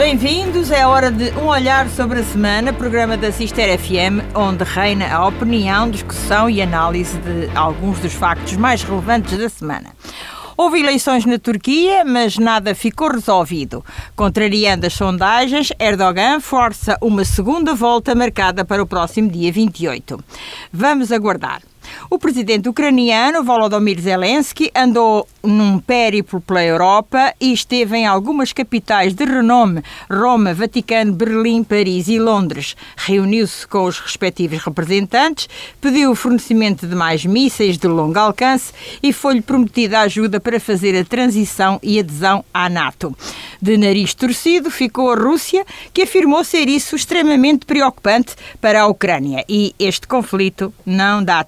Bem-vindos, é hora de um olhar sobre a semana, programa da Sister FM, onde reina a opinião, discussão e análise de alguns dos factos mais relevantes da semana. Houve eleições na Turquia, mas nada ficou resolvido. Contrariando as sondagens, Erdogan força uma segunda volta marcada para o próximo dia 28. Vamos aguardar. O presidente ucraniano Volodymyr Zelensky andou num périplo pela Europa e esteve em algumas capitais de renome: Roma, Vaticano, Berlim, Paris e Londres. Reuniu-se com os respectivos representantes, pediu o fornecimento de mais mísseis de longo alcance e foi-lhe prometida ajuda para fazer a transição e adesão à NATO. De nariz torcido ficou a Rússia, que afirmou ser isso extremamente preocupante para a Ucrânia e este conflito não dá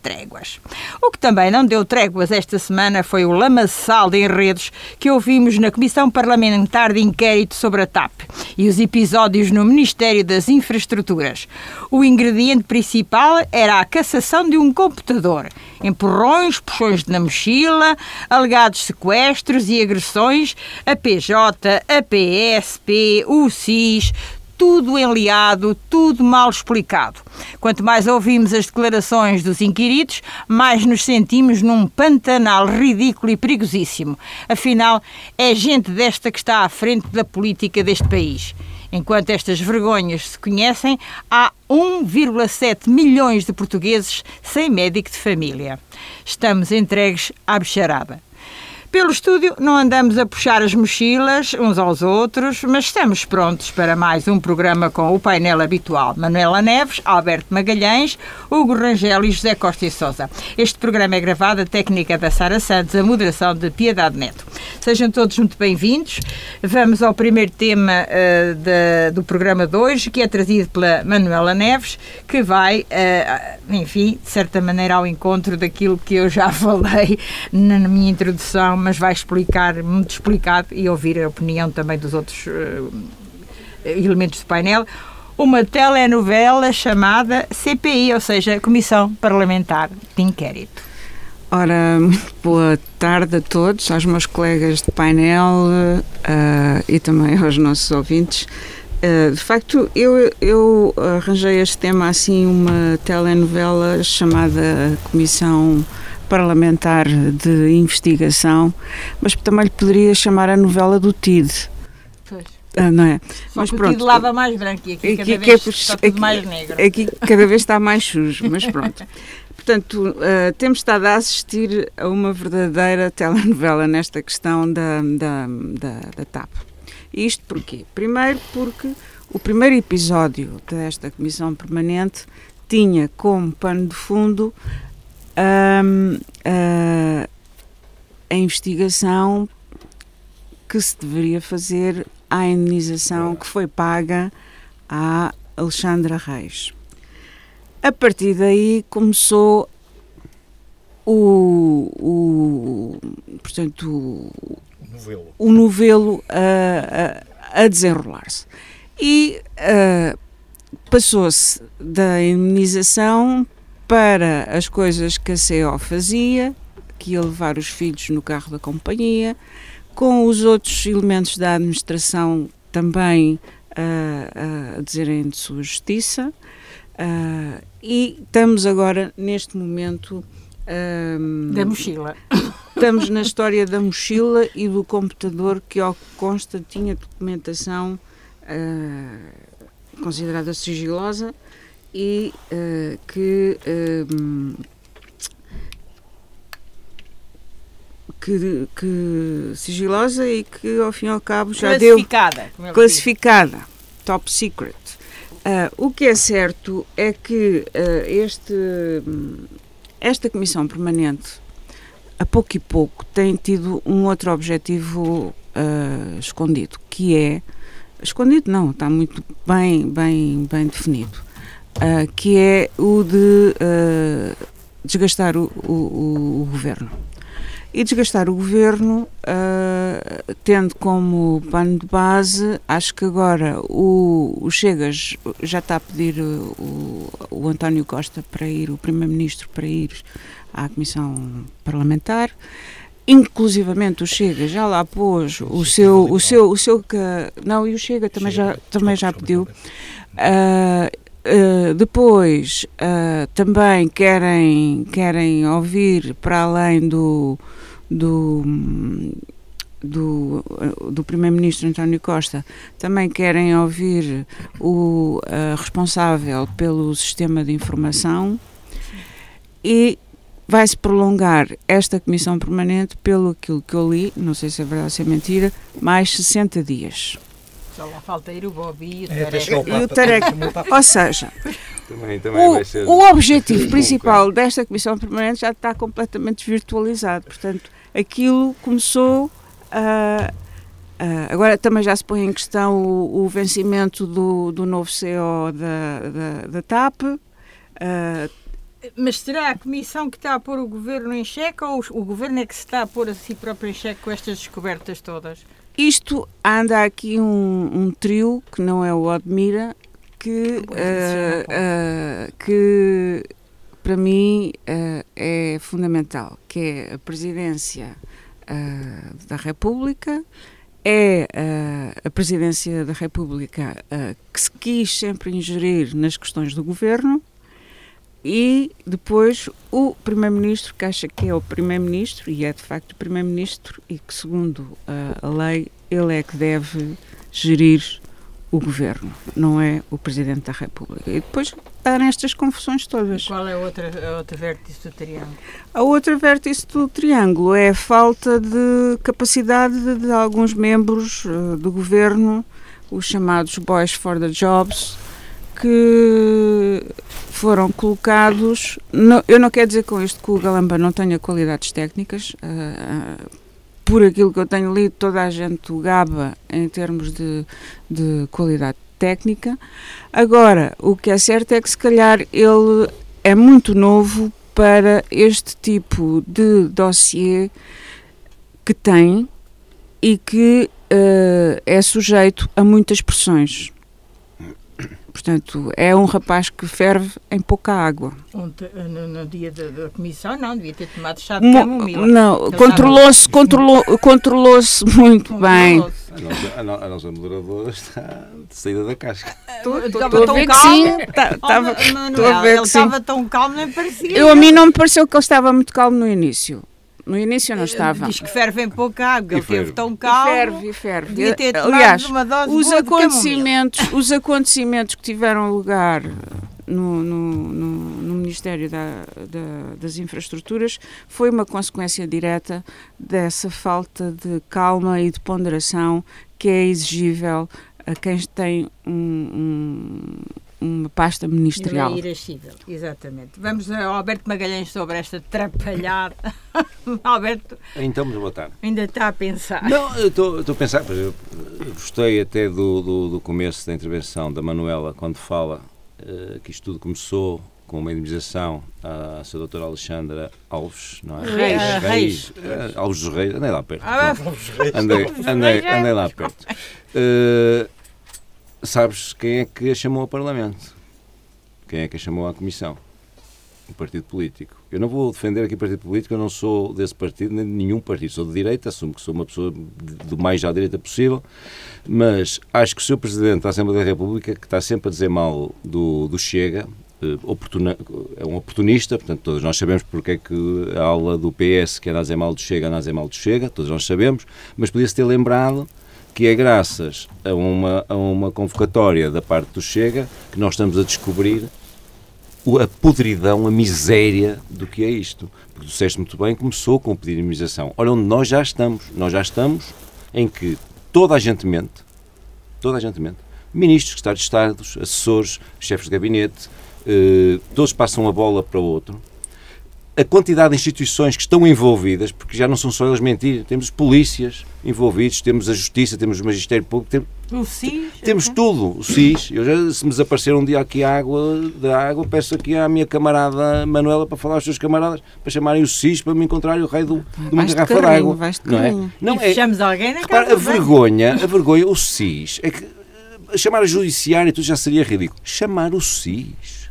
O que também não deu tréguas esta semana foi o lamaçal de enredos que ouvimos na Comissão Parlamentar de Inquérito sobre a TAP e os episódios no Ministério das Infraestruturas. O ingrediente principal era a cassação de um computador empurrões, puxões na mochila, alegados sequestros e agressões, a PJ, a PSP, o SIS, tudo enliado, tudo mal explicado. Quanto mais ouvimos as declarações dos inquiridos, mais nos sentimos num pantanal ridículo e perigosíssimo. Afinal, é gente desta que está à frente da política deste país. Enquanto estas vergonhas se conhecem, há 1,7 milhões de portugueses sem médico de família. Estamos entregues à bicharada. Pelo estúdio não andamos a puxar as mochilas uns aos outros, mas estamos prontos para mais um programa com o painel habitual. Manuela Neves, Alberto Magalhães, Hugo Rangel e José Costa e Sousa. Este programa é gravado a técnica da Sara Santos, a moderação de Piedade Neto. Sejam todos muito bem-vindos. Vamos ao primeiro tema uh, do programa de hoje, que é trazido pela Manuela Neves, que vai, uh, enfim, de certa maneira ao encontro daquilo que eu já falei na minha introdução mas vai explicar, muito explicado, e ouvir a opinião também dos outros uh, elementos do painel, uma telenovela chamada CPI, ou seja, Comissão Parlamentar de Inquérito. Ora, boa tarde a todos, aos meus colegas de painel uh, e também aos nossos ouvintes. Uh, de facto, eu, eu arranjei este tema assim, uma telenovela chamada Comissão parlamentar de investigação, mas também lhe poderia chamar a novela do TID. Pois. Ah, não é? Só mas pronto, o TID lava mais branco e aqui, aqui cada vez está tudo aqui, mais negro. Aqui cada vez está mais sujo, mas pronto. Portanto, uh, temos estado a assistir a uma verdadeira telenovela nesta questão da, da, da, da TAP. E isto porquê? Primeiro porque o primeiro episódio desta comissão permanente tinha como pano de fundo um, uh, a investigação que se deveria fazer à indenização que foi paga à Alexandra Reis. A partir daí começou o, o portanto o novelo, o novelo a, a, a desenrolar-se e uh, passou-se da indenização para as coisas que a CO fazia, que ia levar os filhos no carro da companhia, com os outros elementos da administração também uh, uh, a dizerem de sua justiça. Uh, e estamos agora, neste momento. da mochila. Estamos na história da mochila e do computador que, ao que consta, tinha documentação considerada sigilosa e uh, que, um, ehm, que, que, sigilosa e que ao fim e ao cabo já classificada, deu classificada, top secret. Uh, o que é certo é que uh, este, esta comissão permanente, a pouco e pouco, tem tido um outro objetivo uh, escondido, que é escondido não, está muito bem, bem, bem definido uh, que é o de uh, desgastar o, o, o, governo. E desgastar o governo, uh, tendo como pano de base, acho que agora o, o Chegas já está a pedir o, o António Costa para ir, o Primeiro-Ministro para ir à Comissão Parlamentar. inclusivamente o Chega já lá pôs o seu, o seu, o seu, não, e o Chega também já, também já pediu. Uh, uh, depois uh, também querem, querem ouvir para além do, do, do, do Primeiro-Ministro António Costa, também querem ouvir o responsável pelo sistema de informação e vai-se prolongar esta comissão permanente, pelo aquilo que eu li, não sei se é verdade ou se é mentira, mais 60 dias. Só lá falta ir o Bobby e o Tareca. Ou seja, também, também o, o objetivo principal desta comissão permanente já está completamente virtualizado. Portanto, aquilo começou a. Uh, agora também já se põe em questão o, o vencimento do, do novo CEO da, da, da TAP. Uh, mas será a Comissão que está a pôr o Governo em xeque ou o Governo é que se está a pôr a si próprio em xeque com estas descobertas todas? Isto anda aqui um, um trio que não é o Odmira, que, uh, uh, que para mim uh, é fundamental, que é a Presidência da República, é a Presidência da República que se quis sempre ingerir nas questões do Governo, e depois o Primeiro-Ministro, que acha que é o Primeiro-Ministro, e é de facto o Primeiro-Ministro, e que, segundo a, lei, ele é que deve gerir o governo, não é o Presidente da República. E depois está nestas confusões todas. E qual é a outra, a outra vértice do triângulo? A outra vértice do triângulo é a falta de capacidade de, de alguns membros uh, do governo, os chamados Boys for the Jobs, que foram colocados. No, eu não quero dizer com isto que o Galamba não tenha qualidades técnicas. Uh, por aquilo que eu tenho lido, toda a gente o gaba em termos de, de qualidade técnica. Agora, o que é certo é que se calhar ele é muito novo para este tipo de dossiê que tem e que uh, é sujeito a muitas pressões. Portanto, é um rapaz que ferve em pouca água. Ontem, no, no, dia da, da, comissão, não, devia ter tomado chá de camomila. Não, controlou-se controlou, controlou muito bem. A nossa, a, no, a nossa moderadora está de saída da casca. Estou a ver que sim. ele estava tão calmo, nem parecia. Eu, a mim não me pareceu que ele estava muito calmo no início. No início não estava. Diz que ferve em pouca água, ele teve tão calmo. E ferve, e ferve. Ter Aliás, uma dose os acontecimentos, os acontecimentos que tiveram lugar no, no, no, no Ministério da, da, das Infraestruturas foi uma consequência direta dessa falta de calma e de ponderação que é exigível a quem tem um, uma pasta ministerial. Irascível, exatamente. Vamos ao Alberto Magalhães sobre esta trapalhada. Alberto. Então, muito boa tarde. Ainda está a pensar. Não, eu estou, a pensar, eu gostei até do, do, do, começo da intervenção da Manuela, quando fala uh, que isto tudo começou com uma indemnização à sua doutora Alexandra Alves, não é? Reis. Reis. Reis. Uh, Alves dos Reis, andei lá perto. Ah, andei, andei, andei lá perto. Uh, sabes quem é que a chamou ao Parlamento? Quem é que a chamou à Comissão? O partido político. Eu não vou defender aqui o partido político, eu não sou desse partido, nem de nenhum partido. Sou de direita, assumo que sou uma pessoa do mais à direita possível, mas acho que o Sr. Presidente da Assembleia da República, que está sempre a dizer mal do, do Chega, eh, oportuna, é um oportunista, portanto, todos nós sabemos porque é que a aula do PS que anda a dizer mal do Chega, anda a dizer mal do Chega, todos nós sabemos, mas podia-se ter lembrado que é graças a uma, a uma convocatória da parte do Chega que nós estamos a descobrir a podridão, a miséria do que é isto. Porque disseste muito bem, começou com o pedido de imunização. Olha onde nós já estamos. Nós já estamos em que toda a gente mente, toda a gente mente, ministros, secretários de Estado, assessores, chefes de gabinete, eh, todos passam a bola para o outro a quantidade de instituições que estão envolvidas, porque já não são só eles mentir, temos polícias envolvidos, temos a justiça, temos o Magistério Público, temos, o SIS, temos tudo, o SIS. Eu já, se me desaparecer um dia aqui a água da água, peço aqui à minha camarada Manuela para falar aos seus camaradas, para chamarem o SIS para me encontrarem o rei do, de uma garrafa de água. Não é? Não e é. alguém na repara, a vergonha, a vergonha, o SIS, é que chamar a judiciário e tudo já seria ridículo. Chamar o SIS.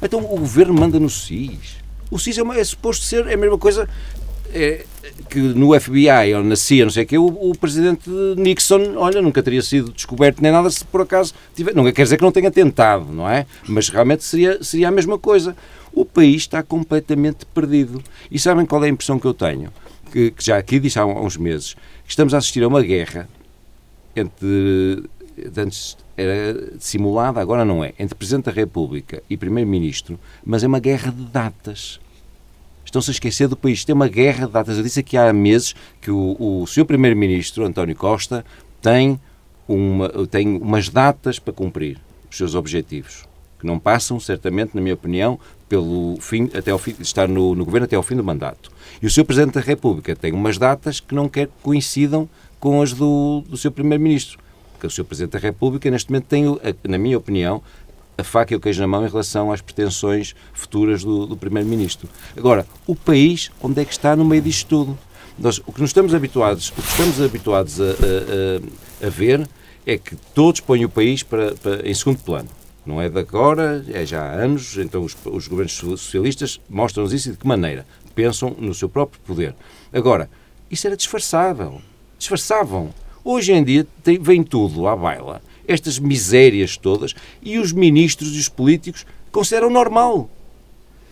Então o governo manda no SIS. O SIS é, uma, é suposto ser é a mesma coisa. é, que no FBI ou na CIA, não sei o quê, o, o presidente Nixon, olha, nunca teria sido descoberto nem nada se por acaso tiver. Não quer dizer que não tenha tentado, não é? Mas realmente seria, seria a mesma coisa. O país está completamente perdido. E sabem qual é a impressão que eu tenho? Que, que já aqui disse há uns meses, que estamos a assistir a uma guerra entre. Antes era simulada, agora não é, entre Presidente da República e Primeiro-Ministro, mas é uma guerra de datas estão-se a esquecer do país. Tem uma guerra de datas. Eu disse aqui há meses que o, o Sr. Primeiro-Ministro, António Costa, tem, uma, tem umas datas para cumprir os seus objetivos, que não passam, certamente, na minha opinião, pelo fim, até ao fim, estar no, no governo até ao fim do mandato. E o Sr. Presidente da República tem umas datas que não quer que coincidam com as do, do seu Primeiro-Ministro. Porque o Sr. Presidente da República, neste momento, tem, na minha opinião, a faca e o queijo na mão em relação às pretensões futuras do, do Primeiro-Ministro. Agora, o país, onde é que está no meio disto tudo? Nós, o que nos estamos habituados, o que estamos habituados a, a, a, a ver é que todos põem o país para, para, em segundo plano. Não é de agora, é já há anos, então os, os governos socialistas mostram-nos isso e de que maneira? Pensam no seu próprio poder. Agora, isso era disfarçável. Disfarçavam. Hoje em dia tem, vem tudo à baila estas misérias todas, e os ministros e os políticos consideram normal.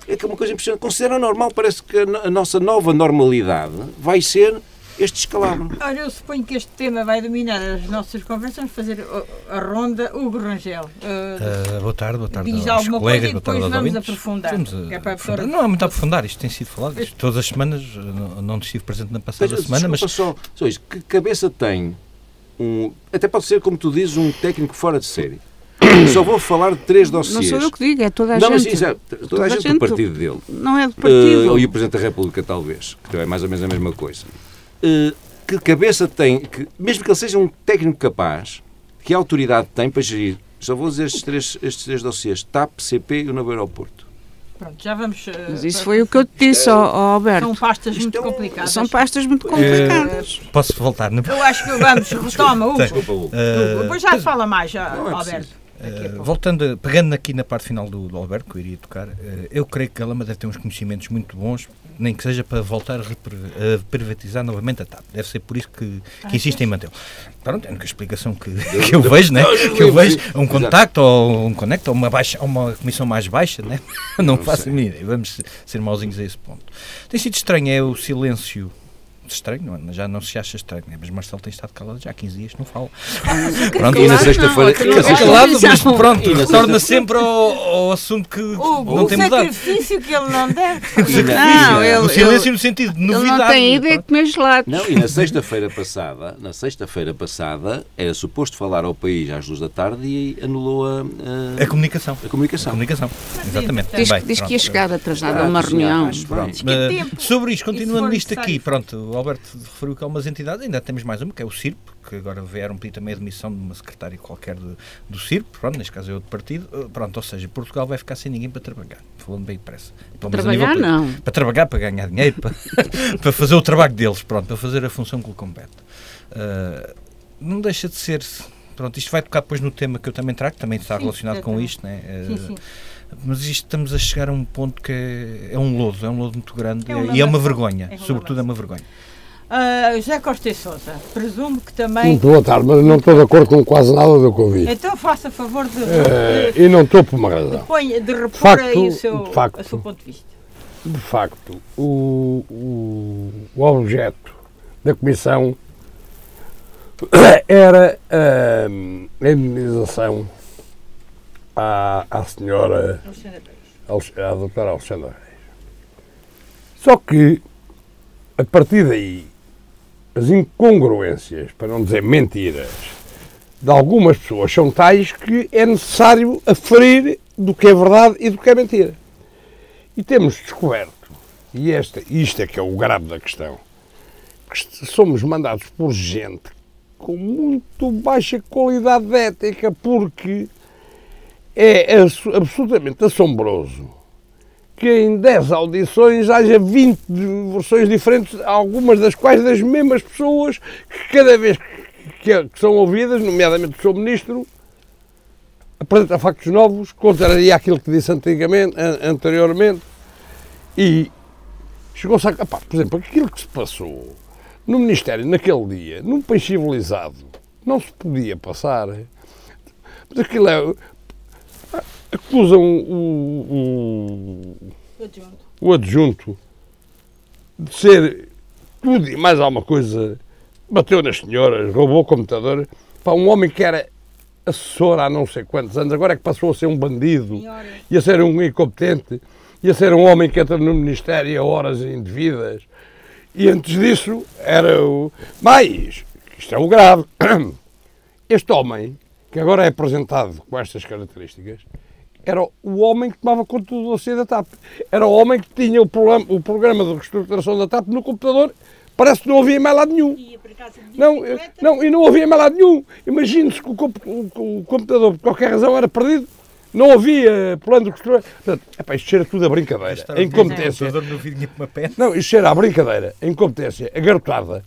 É que é uma coisa impressionante. Consideram normal, parece que a nossa nova normalidade vai ser este escalado. Olha, eu suponho que este tema vai dominar as nossas conversas. Vamos fazer a ronda. Hugo Rangel. Uh, uh, boa tarde, boa tarde. Diz alguma colegas, coisa e depois vamos aprofundar. Vamos é aprofundar. Não há muito a aprofundar, isto tem sido falado. Isto, todas as semanas, não, não estive presente na passada semana, mas. Só, só isso, que cabeça tem um, até pode ser, como tu dizes, um técnico fora de série. Só vou falar de três dossiês. Não sou eu que digo, é toda a não, gente. Mas, é, toda, toda, a gente, gente do partido dele. Não é do partido. Uh, e o Presidente da República, talvez, que é mais ou menos a mesma coisa. Uh, que cabeça tem, que, mesmo que ele seja um técnico capaz, que autoridade tem para gerir, só vou dizer estes três, estes três dossiês, TAP, CP e o novo aeroporto. Pronto, já vamos. Uh, Mas isso foi o que eu te disse, ao, ao Alberto. São pastas muito é complicadas. São pastas muito complicadas. Uh, posso voltar? No... Eu acho que vamos, retoma, Hugo. Desculpa, Hugo. Uh, Depois já se fala mais, já, é Alberto. Uh, voltando, pegando aqui na parte final do, do Alberto, que eu iria tocar, uh, eu creio que a Lama deve ter uns conhecimentos muito bons nem que seja para voltar a, privatizar novamente a TAP. Deve ser por isso que, que insiste em mantê-lo. Pronto, é a única explicação que, que eu vejo, né? que eu vejo, um contacto ou um conecto ou uma, baixa, uma comissão mais baixa, né? não faço a minha ideia, vamos ser mauzinhos a esse ponto. Tem sido estranho, é o silêncio estranho, não, é? já não se acha estranho, né? mas Marcelo tem estado calado já há 15 dias, não fala. pronto, e na sexta-feira. calado, mas pronto, torna sempre ao, ao assunto que o, não o tem mudado. O sacrifício que ele não deve. não, ele, o silêncio no sentido de novidade. Ele não tem ideia de comer gelados. Não, e na sexta-feira passada, na sexta-feira passada, era suposto falar ao país às duas da tarde e anulou a, a, a comunicação. A comunicação. A comunicação, exatamente. Diz, Bem, diz que ia chegar atrasado a uma reunião. Sobre isto, continuando nisto aqui, pronto, o Alberto referiu que há umas entidades, ainda temos mais uma, que é o CIRP, que agora vieram pedir também a admissão de uma secretária qualquer do, do CIRP, pronto, neste caso é outro partido, uh, pronto, ou seja, Portugal vai ficar sem ninguém para trabalhar, falando bem depressa. Para trabalhar, não. Para, para trabalhar, para ganhar dinheiro, para, para fazer o trabalho deles, pronto, para fazer a função que lhe compete. Uh, não deixa de ser pronto, isto vai tocar depois no tema que eu também trago, que também está sim, relacionado com isto, né? Sim, sim. Mas isto estamos a chegar a um ponto que é, é um lodo, é um lodo muito grande é e é uma vergonha, é sobretudo é uma vergonha. Uh, José Costa e Sousa, presumo que também. Muito boa tarde, mas não estou de acordo com quase nada do que ouvi. Então faça favor de. Uh, e não estou por uma razão. De, ponha, de repor facto, aí o seu, facto, o seu ponto de vista. De facto, o, o, o objeto da Comissão era a indemnização à, à senhora, à doutora Alexandra Reis. Só que, a partir daí, as incongruências, para não dizer mentiras, de algumas pessoas são tais que é necessário aferir do que é verdade e do que é mentira. E temos descoberto, e esta, isto é que é o grave da questão, que somos mandados por gente com muito baixa qualidade de ética, porque é absolutamente assombroso que em 10 audições haja 20 versões diferentes, algumas das quais das mesmas pessoas, que cada vez que, são ouvidas, nomeadamente o seu Ministro, apresenta factos novos, contraria aquilo que disse anteriormente, e chegou-se a. Epá, por exemplo, aquilo que se passou no Ministério naquele dia, num país civilizado, não se podia passar. Mas aquilo é. Acusam o, o, o adjunto de ser tudo e mais alguma coisa. Bateu nas senhoras, roubou o computador. Pá, um homem que era assessor há não sei quantos anos, agora é que passou a ser um bandido, e a ser um incompetente, e a ser um homem que entra no Ministério a horas indevidas. E antes disso era o. Mais, isto é o grave. Este homem, que agora é apresentado com estas características, era o homem que tomava conta do dossiê da TAP. Era o homem que tinha o programa, o programa de reestruturação da TAP no computador. Parece que não havia mais lado nenhum. Não, não, e não havia mais lado nenhum. Imagine-se que o, o, o, computador, por qualquer razão, era perdido. Não havia plano de reestruturação. Portanto, epá, isto cheira tudo a brincadeira. A incompetência. Não, isto cheira a brincadeira. A incompetência, a garotada.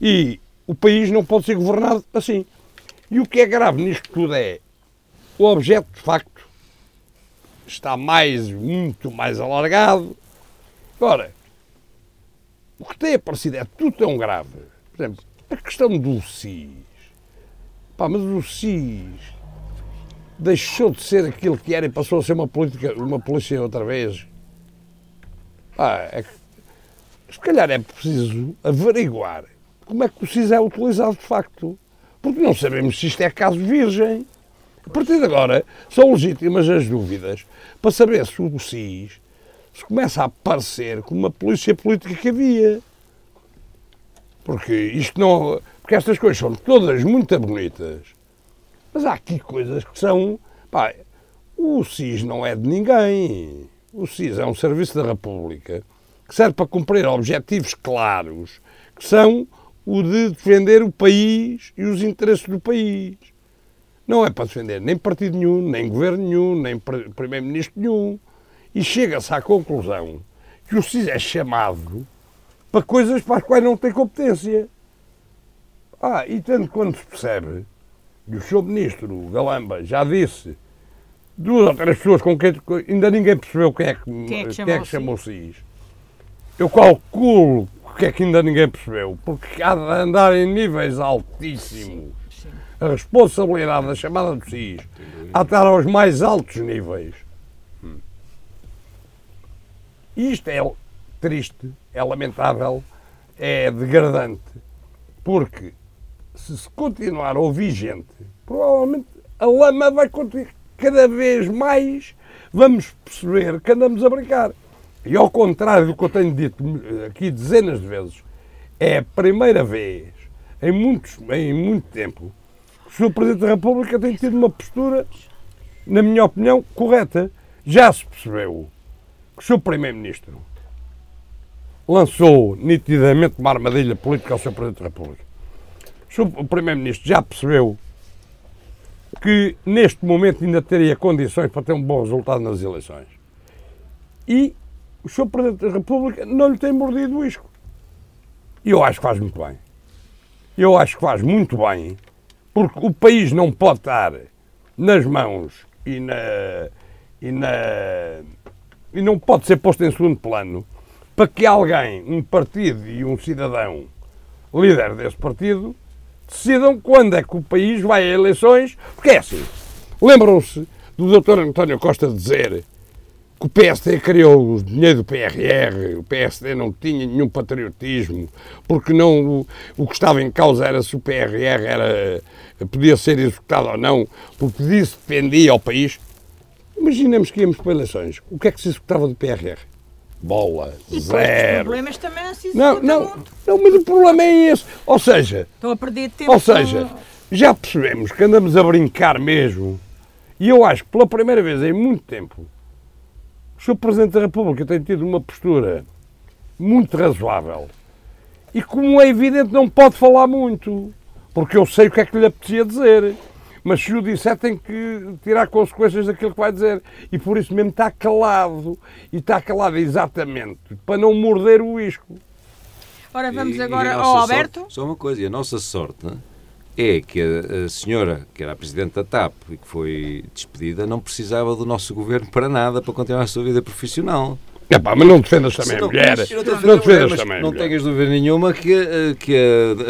E o país não pode ser governado assim. E o que é grave nisto tudo é o objeto, de facto, está mais, muito mais alargado. Agora, o que tem aparecido é tudo tão grave. Por exemplo, a questão do SIS. Pá, mas o SIS deixou de ser aquilo que era e passou a ser uma, política, uma polícia outra vez. Pá, é se calhar é preciso averiguar como é que o SIS é utilizado de facto. Porque não sabemos se isto é caso virgem. A partir de agora, são legítimas as dúvidas para saber se o SIS se começa a aparecer como uma polícia política que havia. Porque isto não. Porque estas coisas são todas muito bonitas, mas há aqui coisas que são. Pá, o SIS não é de ninguém. O SIS é um serviço da República que serve para cumprir objetivos claros, que são o de defender o país e os interesses do país. Não é para defender nem partido nenhum, nem governo nenhum, nem primeiro-ministro nenhum. E chega-se à conclusão que o SIS é chamado para coisas para as quais não tem competência. Ah, e tanto quando se percebe, e o Sr. Ministro Galamba já disse, duas ou três pessoas com quem ainda ninguém percebeu quem é que, quem é que chamou, quem é que chamou o SIS. Eu calculo o que é que ainda ninguém percebeu, porque há de andar em níveis altíssimos a responsabilidade da chamada do SIS a estar aos mais altos níveis. Isto é triste, é lamentável, é degradante, porque se se continuar a ouvir gente, provavelmente a lama vai continuar cada vez mais, vamos perceber que andamos a brincar. E ao contrário do que eu tenho dito aqui dezenas de vezes, é a primeira vez em, muitos, em muito tempo o Sr. Presidente da República tem tido uma postura, na minha opinião, correta. Já se percebeu que o Sr. Primeiro-Ministro lançou nitidamente uma armadilha política ao Sr. Presidente da República. O. Primeiro-Ministro já percebeu que neste momento ainda teria condições para ter um bom resultado nas eleições. E o Sr. Presidente da República não lhe tem mordido o isco. E eu acho que faz muito bem. Eu acho que faz muito bem porque o país não pode estar nas mãos e, na, e, na, e não pode ser posto em segundo plano para que alguém, um partido e um cidadão líder desse partido, decidam quando é que o país vai a eleições, porque é assim. Lembram-se do Dr. António Costa dizer que o PSD criou o dinheiro do PRR, o PSD não tinha nenhum patriotismo, porque não, o, o que estava em causa era se o PRR era, podia ser executado ou não, porque disso dependia ao país. Imaginemos que íamos para eleições. O que é que se executava do PRR? Bola, e zero. Os problemas também não se não, não, não, mas o problema é esse. Ou seja, Estão a perder tempo. Ou seja, já percebemos que andamos a brincar mesmo. E eu acho que pela primeira vez em muito tempo o Sr. Presidente da República tem tido uma postura muito razoável e, como é evidente, não pode falar muito, porque eu sei o que é que lhe apetecia dizer. Mas se o disser, tem que tirar consequências daquilo que vai dizer. E por isso mesmo está calado. E está calado exatamente para não morder o isco. Ora, vamos E- agora e ao Alberto. sorte- só uma coisa, e a nossa sorte é que a, a senhora, que era a Presidente da TAP e que foi despedida, não precisava do nosso governo para nada para continuar a sua vida profissional. É pá, mas não defendas também a mulher. Não defendas também a Não tenhas dúvida nenhuma que, eh, que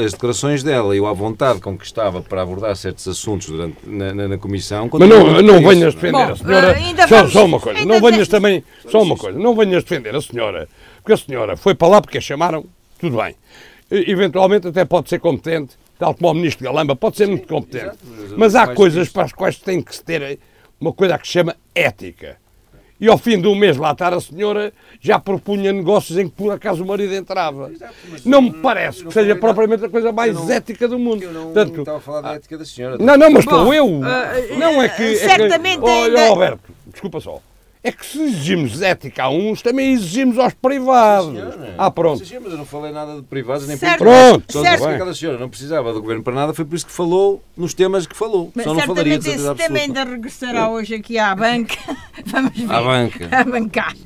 as declarações dela e a vontade com que estava para abordar certos assuntos durante, na, na, na comissão. Mas não, não isso, venhas não é? defender Bom, a senhora. eh, Só, vamos- só uma coisa, não venhas também. Só uma coisa, não venhas defender a senhora, porque a senhora foi para lá porque a chamaram, tudo bem. Eventualmente até pode ser competente, tal como o ministro Galamba, pode ser muito competente. exato, mas Mas há coisas para as quais tem que se ter uma coisa que se chama ética. E ao fim de um mês lá estar a senhora já propunha negócios em que por acaso o marido entrava. Não me parece que seja propriamente a coisa mais não- ética do mundo. Eu não Portanto, estava a falar da ética da senhora. não, não, mas Bom, estou eu. eh, não é que. é que- certamente Olha, ainda- Alberto, desculpa só. É que se exigimos ética a uns, também exigimos aos privados. Ah, pronto. Mas eu não falei nada de privados nem Certo. Pronto, Só certo. aquela senhora não precisava do governo para nada, foi por isso que falou nos temas que falou. Mas Só não falaria certamente de esse tema ainda regressará hoje aqui à banca. Vamos ver. À banca. A bancar.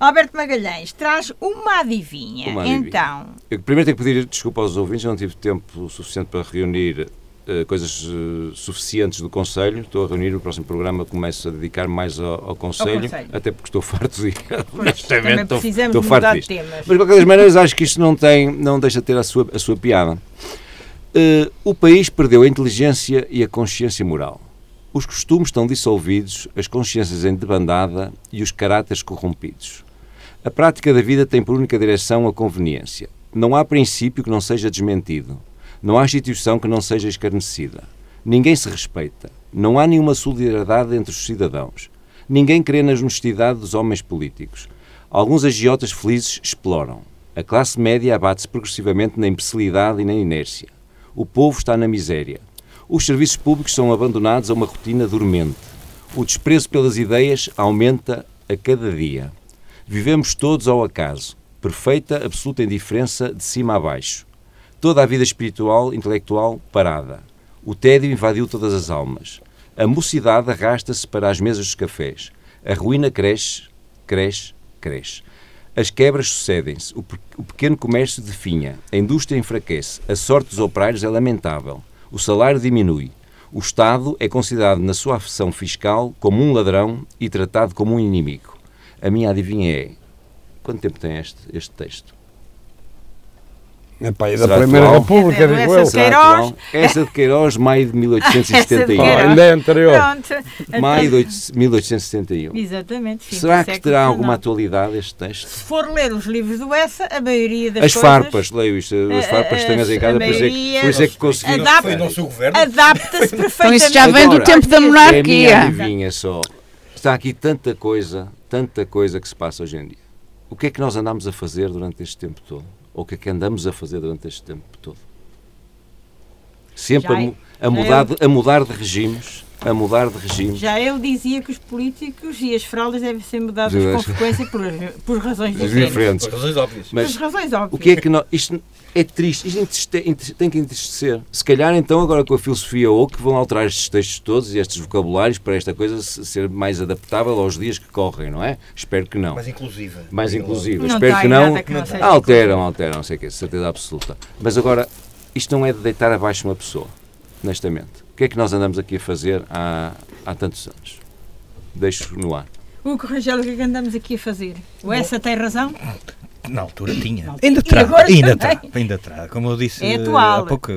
Alberto Magalhães traz uma adivinha. Uma adivinha. Então, Eu primeiro tenho que pedir desculpa aos ouvintes, eu não tive tempo suficiente para reunir coisas eh, suficientes do Conselho. Estou a reunir o próximo programa, começo a dedicar mais ao, ao Conselho, até porque estou farto de. honestamente, estou, precisamos estou farto mudar de disto. temas. Mas de qualquer das maneiras acho que isto não, tem, não deixa de ter a sua, a sua piada. Eh, o país perdeu a inteligência e a consciência moral. Os costumes estão dissolvidos, as consciências em debandada e os caráteres corrompidos. A prática da vida tem por única direção a conveniência. Não há princípio que não seja desmentido. Não há instituição que não seja escarnecida. Ninguém se respeita. Não há nenhuma solidariedade entre os cidadãos. Ninguém crê na honestidade dos homens políticos. Alguns agiotas felizes exploram. A classe média abate-se progressivamente na imbecilidade e na inércia. O povo está na miséria. Os serviços públicos são abandonados a uma rotina dormente. O desprezo pelas ideias aumenta a cada dia. Vivemos todos ao acaso, perfeita, absoluta indiferença de cima a baixo. Toda a vida espiritual, intelectual, parada. O tédio invadiu todas as almas. A mocidade arrasta-se para as mesas dos cafés. A ruína cresce, cresce, cresce. As quebras sucedem-se, o, pe- o pequeno comércio definha, a indústria enfraquece, a sorte dos operários é lamentável, o salário diminui. O Estado é considerado na sua afeição fiscal como um ladrão e tratado como um inimigo. A minha adivinha é: quanto tempo tem este, este texto? Epá, e da Será Primeira atual? República, É, digo essa eu. de Queiroz. Essa de Queiroz, maio de Essa de 1871. Ah, Queiroz. ainda é anterior. Pronto. Maio de oito- 1871. Exatamente. Será que século terá alguma atualidade este texto? Se for ler os livros do Essa, a maioria das As coisas farpas, leio isto, as a- farpas tenho em a casa, por isso, é que, é que consegui. Adapta- Foi o nosso governo. adapta-se perfeitamente. Então isso já vem do tempo da É monarquia. adivinha só. Está aqui tanta coisa, tanta coisa que se passa hoje em dia. O que é que nós andamos a fazer durante este tempo todo? Ou o que é que andamos a fazer durante este tempo todo? Sempre a, é- a mudar, é- de, a mudar de regimes, a mudar de regimes. Já ele dizia que os políticos e as fraldas devem ser mudadas com frequência por, por razões diferentes. diferentes. Por razões óbvias. Mas Por razões óbvias. o que é que nós. Isto é triste, isto entriste- entriste- tem que entristecer. Se calhar então, agora com a filosofia ou que vão alterar estes textos todos e estes vocabulários para esta coisa se- ser mais adaptável aos dias que correm, não é? Espero que não. Mais inclusiva. mais inclusiva. Não Espero que não. que não Alteram, alteram, não sei o quê, certeza absoluta. Mas agora, isto não é de deitar abaixo uma pessoa, honestamente. O que é que nós andamos aqui a fazer há, há tantos anos? Deixo no ar. Hugo Rangel, o que é que andamos aqui a fazer? O Essa tem razão? Na altura tinha. Ainda terá. Ainda terá. Ainda terá. Como eu disse É atual. há pouco,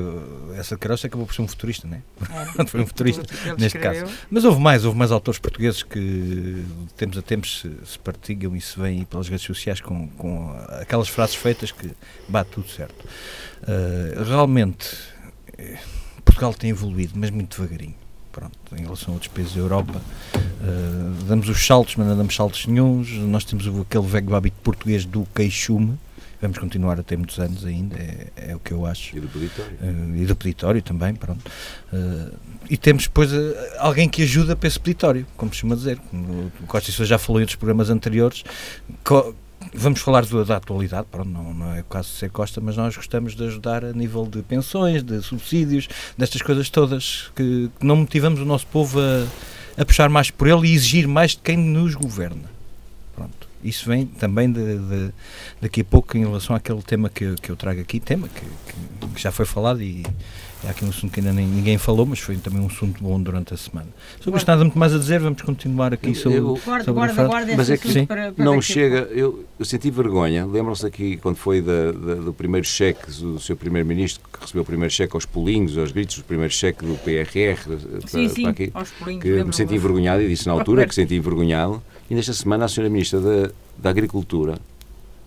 essa de Queiroz acabou por ser um futurista, não é? Foi um futurista, neste escreveu. caso. Mas houve mais, houve mais autores portugueses que de tempos a tempos se, se partilham e se veem pelas redes sociais com, com aquelas frases feitas que bate tudo certo. Eh, realmente, eh, Portugal tem evoluído, mas muito devagarinho. Pronto, em relação a outros países da Europa, eh, damos os saltos, mas não damos saltos nenhuns. Nós temos aquele velho hábito português do queixume. Vamos continuar a ter muitos anos ainda, é, é o que eu acho. E do peditório. Eh, e do peditório também, pronto. Eh, e temos depois eh, alguém que ajuda para esse peditório, como se costuma dizer. O Costa Silva já falou em outros programas anteriores. Co- vamos falar do- da atualidade, pronto, não, não é o caso de ser Costa, mas nós gostamos de ajudar a nível de pensões, de subsídios, destas coisas todas, que, que não motivamos o nosso povo a, a puxar mais por ele e exigir mais de quem nos governa. Pronto. Isso vem também de, de, daqui a pouco em relação àquele tema que, que eu trago aqui, tema que, que, já foi falado e é aqui um assunto que ainda nem, ninguém falou, mas foi também um assunto bom durante a semana. Sobre isto nada muito mais a dizer, vamos continuar aqui sobre, eu, sobre guarda, guarda, Mas é que sim, para, para não chega, eu, eu, senti vergonha, lembram-se aqui quando foi da, da, do primeiro cheque do seu primeiro-ministro, que recebeu o primeiro cheque aos pulinhos, aos gritos, o primeiro cheque do PRR, para, sim, sim, para aqui, aos pulinhos, que me senti envergonhado e disse na altura que senti envergonhado, e nesta semana a senhora Ministra da, da Agricultura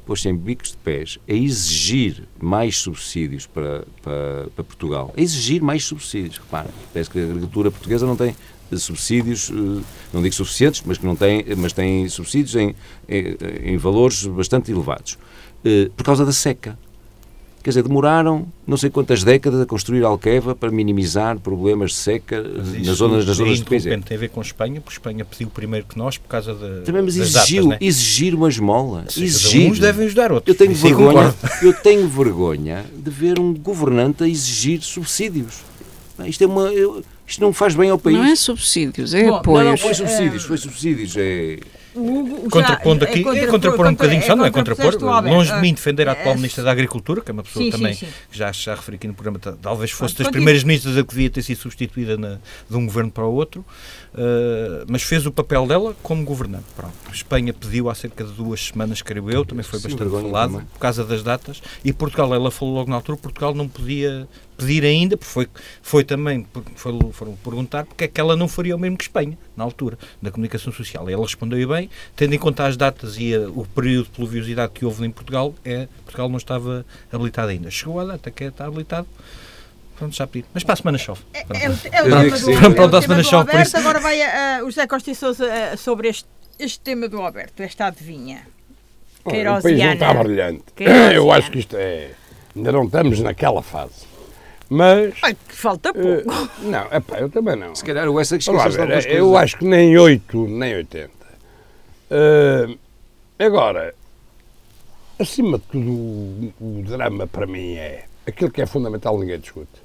pôs-se em bicos de pés a exigir mais subsídios para, para, para Portugal. A exigir mais subsídios. Repara, parece que a agricultura portuguesa não tem subsídios, não digo suficientes, mas que não tem, mas tem subsídios em, em, em valores bastante elevados. Por causa da seca. Quer dizer, demoraram não sei quantas décadas a construir Alqueva para minimizar problemas de seca nas zonas, nas zonas do país. Tem a ver com Espanha, porque Espanha pediu primeiro que nós por causa da. Também, mas das exigiu, datas, né? exigir uma esmola. Sim, exigir. Uns devem ajudar outros. Eu tenho, Isso vergonha, eu tenho vergonha de ver um governante a exigir subsídios. Isto, é uma, eu- isto não faz bem ao país. Não é subsídios, é Bom, apoios. Não, não, foi subsídios, foi subsídios. É... Hugo já- Contrapondo aqui, é, contrapor- contrapor um bocadinho só, não é contrapor, longe de mim defender a atual É, Ministra da Agricultura, que é uma pessoa Sim, também sim. que já, já referi aqui no programa, ta- talvez fosse das Continua. primeiras ministras a que devia ter sido substituída na- de um governo para o outro, uh, mas fez o papel dela como governante. Pronto. Espanha pediu há cerca de duas semanas, creio eu, também foi Sim, bastante falado, também. por causa das datas, e Portugal, ela falou logo na altura, Portugal não podia pedir ainda, porque foi, foi também, foi, foram perguntar porque é que ela não faria o mesmo que Espanha, na altura, da comunicação social. E ela respondeu bem, tendo em conta as datas e a- o período de pluviosidade que houve em Portugal, é, Portugal não estava habilitado ainda. Chegou a data que é, está habilitado, pronto, já pediu. Mas para a semana chove. É, Pronto. é o, é o tema do, sim. é o Pronto, tema a semana do chove, Alberto. isso. Agora vai ah, o José Costa e Sousa ah, sobre este, este tema do Alberto, esta adivinha. Olha, o país não está brilhante. Queirosiana. Eu acho que isto é. Ainda não estamos naquela fase. Mas. Ai, que falta eh, pouco. não, é pá, eu também não. Se calhar o essa que ver, eu acho que nem 8, nem 80. Eh, agora, acima de tudo, o, o drama para mim é aquilo que é fundamental, ninguém discute.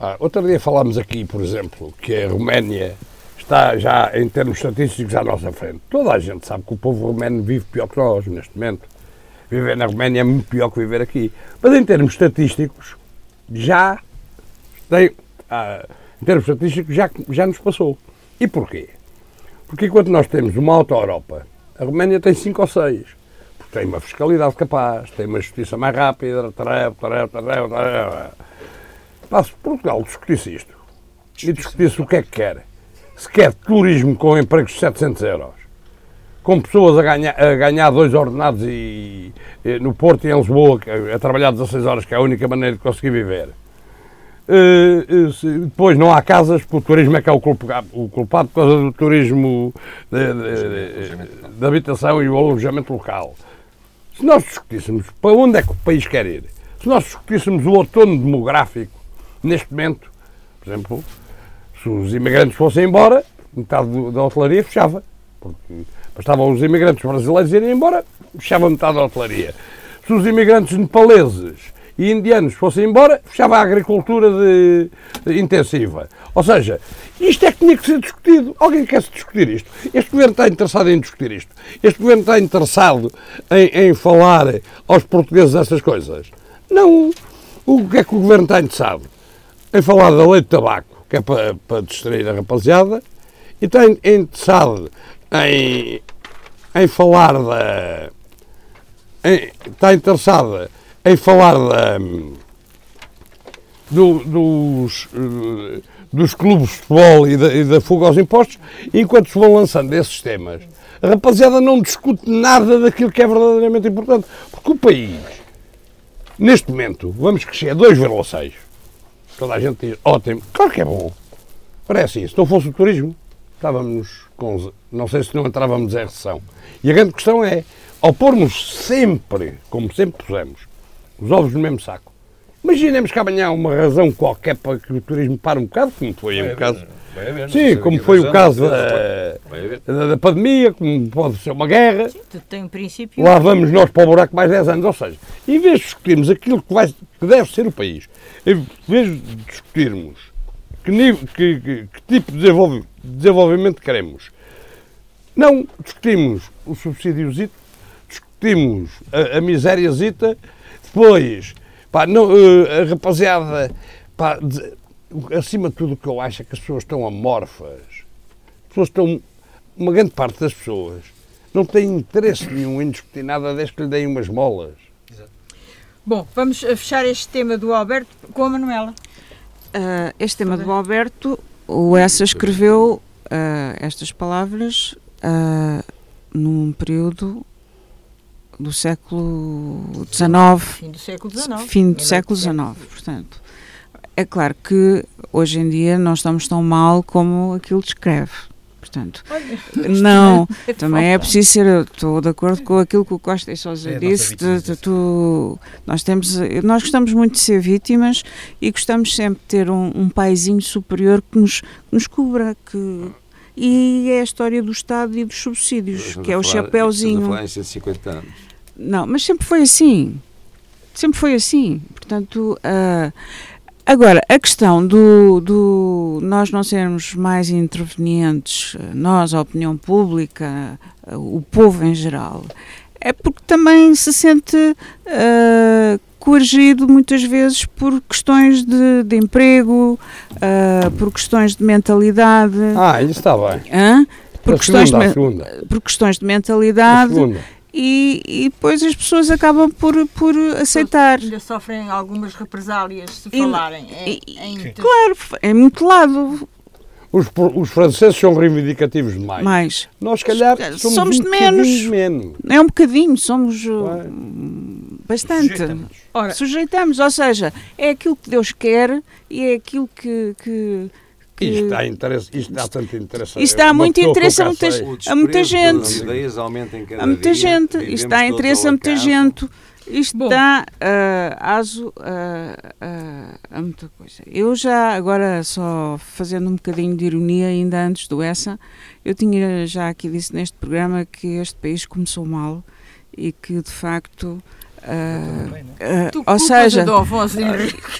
Pá, outro dia falámos aqui, por exemplo, que a Roménia está já, em termos estatísticos, à nossa frente. Toda a gente sabe que o povo romeno vive pior que nós, neste momento. Viver na Roménia é muito pior que viver aqui. Mas em termos estatísticos, já tem, ah, em termos estatísticos, já, já nos passou. E porquê? Porque enquanto nós temos uma auto-Europa, a Roménia tem 5 ou 6. Porque tem uma fiscalidade capaz, tem uma justiça mais rápida, taref, taref, taref, taref. Pá, se Portugal discutisse isto e discutisse o que é que quer, se quer turismo com empregos de 700 euros, com pessoas a ganhar, a ganhar dois ordenados e, e no Porto e em Lisboa, que- a trabalhar 16 horas, que é a única maneira de conseguir viver. Eh, se- depois não há casas, porque o turismo é que é o culpado, o culpado por causa do turismo de habitação e o alojamento local. Se nós discutíssemos para onde é que o país quer ir, se nós discutíssemos o outono demográfico, neste momento, por exemplo, se os imigrantes fossem embora, metade da hotelaria fechava. Porque bastavam os imigrantes brasileiros irem embora, fechava metade da hotelaria. Se os imigrantes nepaleses e indianos fossem embora, fechava a agricultura de- de intensiva. Ou seja, isto é que tinha que ser discutido. Alguém quer se discutir isto? Este governo está interessado em discutir isto. Este governo está interessado em, em falar aos portugueses destas coisas. Não. O que é que o governo está interessado? Em falar da lei de tabaco, que é para, para distrair a rapaziada, e in- interessado em, em falar da. em- está interessada em falar da, do- dos, eh, dos clubes de futebol e da, e da fuga aos impostos, enquanto se vão lançando esses temas, a rapaziada não discute nada daquilo que é verdadeiramente importante. Porque o país, neste momento, vamos crescer a 2,6. Toda a gente diz, ótimo, claro que é bom. Parece isso. Se não fosse o turismo, estávamos com. Não sei se não entrávamos em recessão. E a grande questão é, ao pormos sempre, como sempre pusemos, os ovos no mesmo saco, imaginemos que amanhã há uma razão qualquer para que o turismo pare um bocado, como foi um caso. Sim, como foi o caso da, da, da pandemia, como pode ser uma guerra, Tudo tem um princípio. lá vamos nós para o buraco mais 10 anos. Ou seja, em vez de discutirmos aquilo que, vai, que deve ser o país, em vez de discutirmos que, nível- que- que- que tipo de desenvolve- desenvolvimento queremos, Não, discutimos o subsídiozito, discutimos a, a misériazita, depois, pá, não, eh, a rapaziada, pá, de- acima de tudo o que eu acho é que as pessoas estão amorfas. As pessoas estão, uma grande parte das pessoas não tem interesse nenhum em discutir nada desde que lhe deem umas molas. Bom, vamos eh, fechar este tema do Alberto com a Manuela. Ah, este tema do Alberto, o Essa escreveu ah, estas palavras ah, num período do século XIX, Fim do século XIX. fim do século XIX, portanto. É claro que hoje em dia não estamos tão mal como aquilo descreve. Portanto, Olha, não, é também é falta. preciso ser. eu Estou de acordo com aquilo que o Costa e Sousa É disse. de- de- tu- nós, temos, nós gostamos muito de ser vítimas e gostamos sempre de ter um, um paizinho superior que nos, que nos cubra. Que, e é a história do Estado e dos subsídios, Estamos que é o falar- chapéuzinho. falar em 150 anos. Não, mas sempre foi assim. Sempre foi assim. Portanto, ah, agora, a questão do, do nós não sermos mais intervenientes, nós, a opinião pública, o povo em geral, é porque também se sente ah, coergido muitas vezes por questões de, de emprego, ah, por questões de mentalidade, Ah, isso está bem. hã? por, a questões segunda, de, por questões de mentalidade. E, e depois as pessoas acabam por, por aceitar. Ainda sofrem algumas represálias se E- falarem em, em muitas- Claro, é muito lado Os, os franceses são reivindicativos demais. mais. Nós, se calhar, Somos somos, de um menos. bocadinho menos. É um bocadinho, somos uh, bastante. Sujeitamos. Ora, Sujeitamos, ou seja, é aquilo que Deus quer e é aquilo que, que- Isto dá, interesse, isto dá tanto interesse. Isto dá muito interesse a muitas- Há muita gente. Há muita gente, isto dá interesse a muita gente. Isto Bom. dá ah, aso a, a- a muita coisa. Eu já, agora só fazendo um bocadinho de ironia, ainda antes do essa, eu tinha já aqui disse neste programa que este país começou mal e que de facto. Tu ou seja,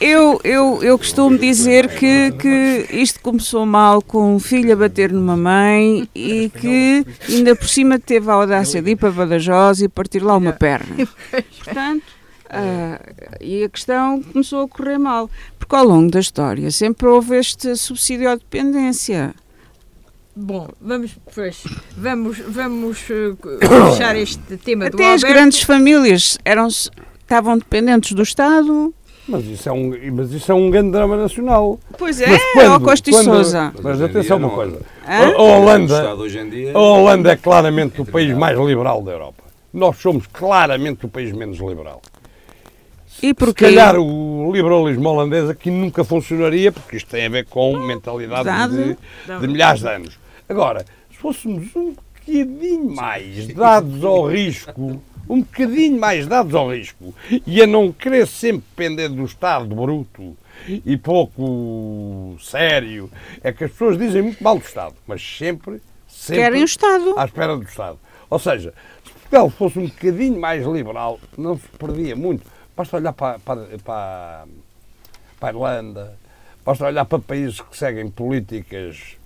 eu, eu, eu costumo dizer que, que isto começou mal com um filho a bater numa mãe e que ainda por cima teve a audácia de ir para Badajoz e partir lá uma perna. Portanto, ah, e a questão começou a correr mal, porque ao longo da história sempre houve este subsídio à dependência. Bom, vamos, pois, vamos, vamos eh, fechar este tema do Até as grandes famílias eram, estavam dependentes do Estado. Mas isso, é um, mas isso é um grande drama nacional. Pois é, Mas ó quando- Costa e quando- Sousa. Mas Mas atenção uma não- coisa. Hã? A Holanda, a Holanda é claramente o país mais liberal da Europa. Nós somos claramente o país menos liberal. E Se porquê? calhar o liberalismo holandês aqui nunca funcionaria, porque isto tem a ver com mentalidade Verdade. de, de milhares de anos. Agora, se fôssemos um bocadinho mais dados ao risco, um bocadinho mais dados ao risco, e a não querer sempre depender do Estado bruto e pouco sério, é que as pessoas dizem muito mal do Estado, mas sempre, sempre Querem o Estado. à espera do Estado. Ou seja, se Portugal fosse um bocadinho mais liberal, não se perdia muito. Basta olhar para, para, para, para a Irlanda, basta olhar para países que seguem políticas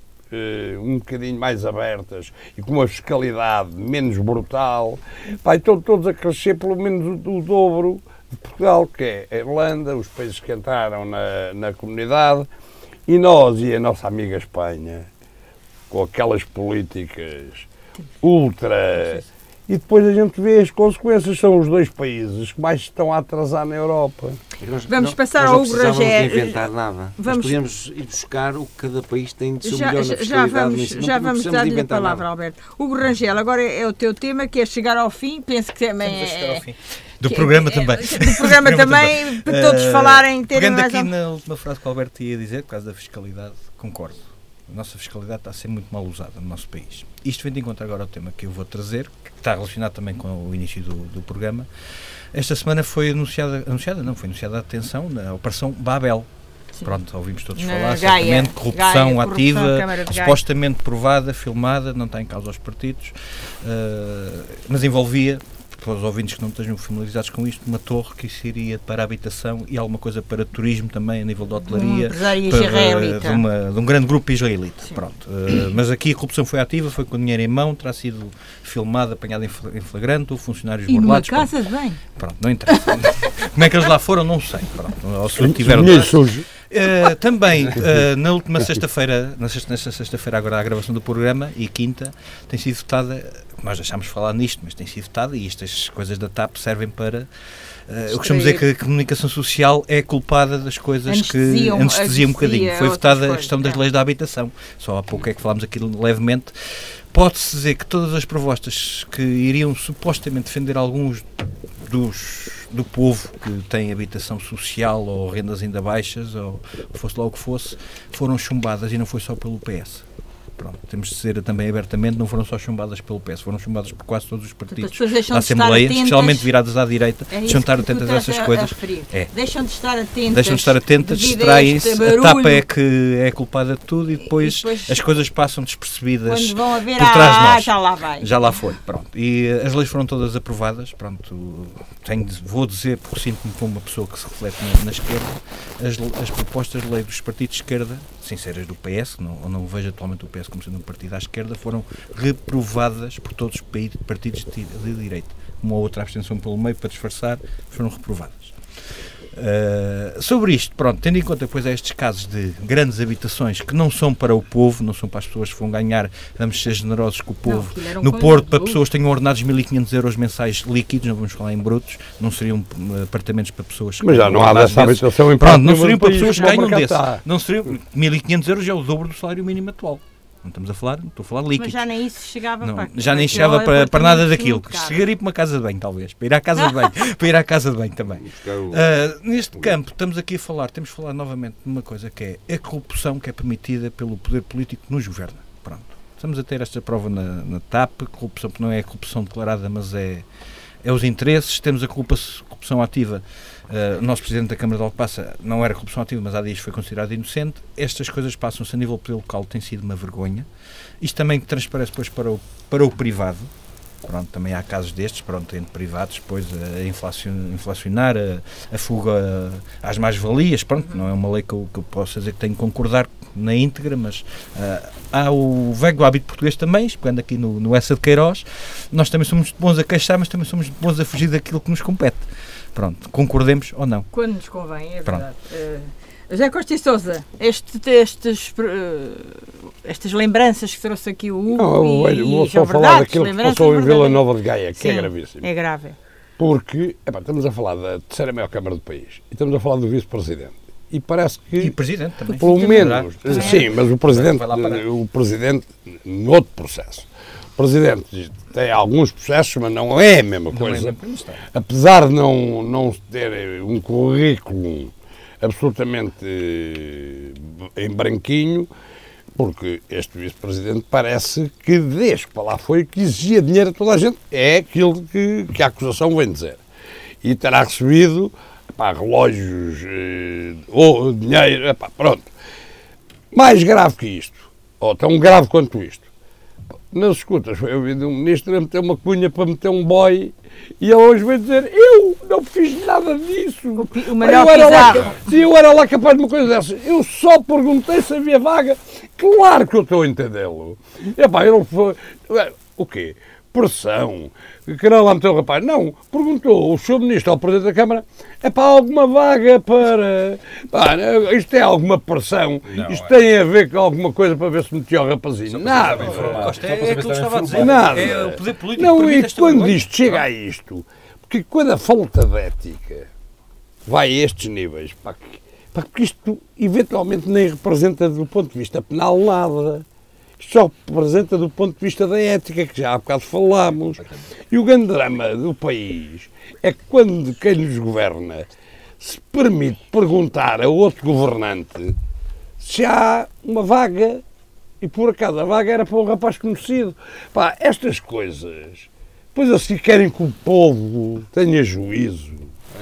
um bocadinho mais abertas e com uma fiscalidade menos brutal. E estão todos a crescer pelo menos o, o dobro de Portugal, que é a Irlanda, os países que entraram na, na comunidade, e nós e a nossa amiga Espanha, com aquelas políticas ultra. E depois a gente vê as consequências. São os dois países que mais estão a atrasar na Europa. Nós- Vamos não- passar nós ao não Hugo Rangel. inventar nada. Nós Vamos- podíamos ir buscar o que cada país tem de seu Já, melhor na já, vamos. Não- já não vamos dar-lhe a palavra, nada. Alberto. Hugo Rangel, agora é o teu tema, que é chegar ao fim. Penso que também Estamos a chegar é. ao fim. Do programa é- também. Do programa também, para todos Eh, falarem, terem Pegando mais. aqui um- na última frase que o Alberto ia dizer, por causa da fiscalidade, concordo. A nossa fiscalidade está a ser muito mal usada no nosso país. Isto vem de encontro agora ao tema que eu vou trazer, que está relacionado também com o início do, do programa. Esta semana foi anunciada, anunciada, não, foi anunciada a detenção na Operação Babel. Sim. Pronto, ouvimos todos Na falar, Gaia. certamente, corrupção Gaia, corrupção, ativa, supostamente provada, filmada, não está em causa aos partidos, eh, mas envolvia para os ouvintes que não estejam familiarizados com isto, uma torre que seria para a habitação e alguma coisa para turismo também, a nível de hotelaria, Um para, israelita. de, uma- de um grande grupo israelita. Pronto. Uh, mas aqui a corrupção foi ativa, foi com dinheiro em mão, terá sido filmada, apanhada em fla- em flagrante, houve funcionários E numa burlados. casa de bem. Pronto, não interessa. Como é que eles lá foram, não sei. Pronto, ou se tiveram. Dinheiro sujo. Uh, também, uh, na última sexta-feira, nesta sexta-feira, agora a gravação do programa, e quinta, tem sido votada, nós deixámos de falar nisto, mas tem sido votada, e estas coisas da TAP servem para. uh, eu costumo dizer que a comunicação social é culpada das coisas que Anestesiam- anestesia um bocadinho. Foi votada a questão das é. leis da habitação. Só há pouco é que falámos aqui levemente. Pode-se dizer que todas as propostas que iriam supostamente defender alguns dos, do povo que tem habitação social ou rendas ainda baixas, ou fosse lá o que fosse, foram chumbadas e não foi só pelo PS. Pronto, temos de dizer também abertamente, não foram só chumbadas pelo PS, foram chumbadas por quase todos os Portanto, partidos deixam da Assembleia, atentas. especialmente viradas à direita, É deixam de estar atentas a essas a- coisas. a. É. Deixam de estar atentas. Deixam de estar atentas, distraem-se, a tapa é que é culpada de tudo e depois, E depois, as coisas passam despercebidas vão por trás de ah, nós. já lá vai. Já lá foi, pronto. E as leis foram todas aprovadas, pronto. Tenho, vou dizer, porque sinto-me como uma pessoa que se reflete na, na esquerda, as, as propostas de lei dos partidos de esquerda, sinceras do PS, não, não vejo atualmente o PS como sendo um partido à esquerda, foram reprovadas por todos os partidos de, de direita. Uma ou outra abstenção pelo meio para disfarçar, foram reprovadas. Uh, sobre isto, pronto, tendo em conta depois estes casos de grandes habitações que não são para o povo, não são para as pessoas que vão ganhar, vamos ser generosos com o Não, povo, eram no Porto, para pessoas que tenham ordenados 1.500 euros mensais líquidos, não vamos falar em brutos, não seriam uh, apartamentos para pessoas que Mas já ganham não há dessa habitação em Pronto, não seriam para pessoas que ganham desse. Não seriam 1.500 euros é o dobro do salário mínimo atual. Não estamos a falar, estou a falar líquido. Mas já nem isso chegava Não, para já nem chegava para, para nada daquilo. Chegaria para uma casa de banho, talvez. Para ir à casa de banho. para ir à casa de banho também. Ah, neste campo, estamos aqui a falar, temos de falar novamente de uma coisa que é a corrupção que é permitida pelo poder político que nos governa. Pronto. Estamos a ter esta prova na, na TAP, corrupção que não é a corrupção declarada, mas é, é os interesses. Temos a culpa- corrupção ativa. Ah, o nosso Presidente da Câmara de Alcobaça não era corrupção ativa, mas há dias foi considerado inocente. Estas coisas passam-se a nível local, tem sido uma vergonha. Isto também transparece depois para o, para o privado. Pronto, também há casos destes, pronto, entre privados, depois a inflacion- inflacionar, a, a fuga às mais-valias, pronto, não é uma lei que eu, que eu posso dizer que tenho que concordar na íntegra, mas ah, há o velho hábito português também, pegando aqui no, no Essa de Queiroz, nós também somos bons a queixar, mas também somos bons a fugir daquilo que nos compete. Pronto, concordemos ou não. Quando nos convém, é Pronto. verdade. Eh, José Costa e Sousa, este, estes, eh, estas lembranças que trouxe aqui o Hugo Não, eu e, vou- vou e só falar daquilo que passou em Vila. Nova de Gaia, que é Sim, gravíssimo. É grave. Porque epá, estamos a falar da terceira maior Câmara do país e estamos a falar do vice-presidente. E parece que, E o Presidente também. pelo Sim, menos, sim, mas o Presidente, o Presidente, noutro processo. Presidente tem alguns processos, mas não é a mesma é coisa. apesar de não, não ter um currículo absolutamente eh, em branquinho, porque este vice-presidente parece que, desde que para lá foi, que exigia dinheiro a toda a gente. É aquilo que, que a acusação vem dizer. E terá recebido epá, relógios, eh, ou dinheiro, epá, pronto. Mais grave que isto, ou tão grave quanto isto, nas escutas foi ouvido um ministro a meter uma cunha para meter um boy e ele hoje vai dizer eu não fiz nada disso. O, o eu melhor era, lá, se eu era lá capaz de uma coisa dessas. Eu só perguntei se havia vaga. Claro que eu estou a entendê-lo. Epá, eu não foi. O quê? Pressão. Queria lá meter o rapaz. Não, perguntou o Sr. Ministro ao Presidente da Câmara: é para alguma vaga para. Pá, isto é alguma pressão? isto tem a ver com alguma coisa para ver se metia o rapazinho? Nada. É, é aquilo que estava a dizer. Nada. É o poder político Não, e quando isto chega a isto, porque quando a falta de ética vai a estes níveis, que- pá, porque isto eventualmente nem representa do ponto de vista penal nada. Só representa do ponto de vista da ética, que já há bocado falámos. E o grande drama do país é que quando quem nos governa se permite perguntar a outro governante se há uma vaga e por acaso a vaga era para um rapaz conhecido. Pá, estas coisas, pois assim querem que o povo tenha juízo.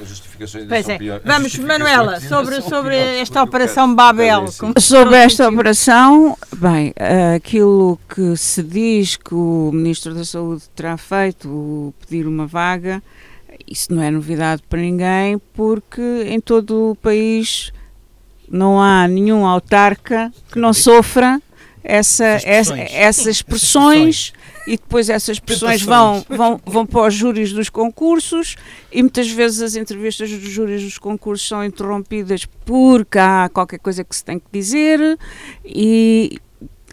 As justificações Pois são é. Vamos, justificações Manuela, sobre, sobre piores, esta Operação Babel. é como assim. Sobre esta operação, bem, aquilo que se diz que o Ministro da Saúde terá feito, o pedir uma vaga, isso não é novidade para ninguém, porque em todo o país não há nenhum autarca que não sofra essa, Essas essa- pressões. essas e depois essas pressões vão, vão, vão para os júris dos concursos e muitas vezes as entrevistas dos júris dos concursos são interrompidas porque há qualquer coisa que se tem que dizer e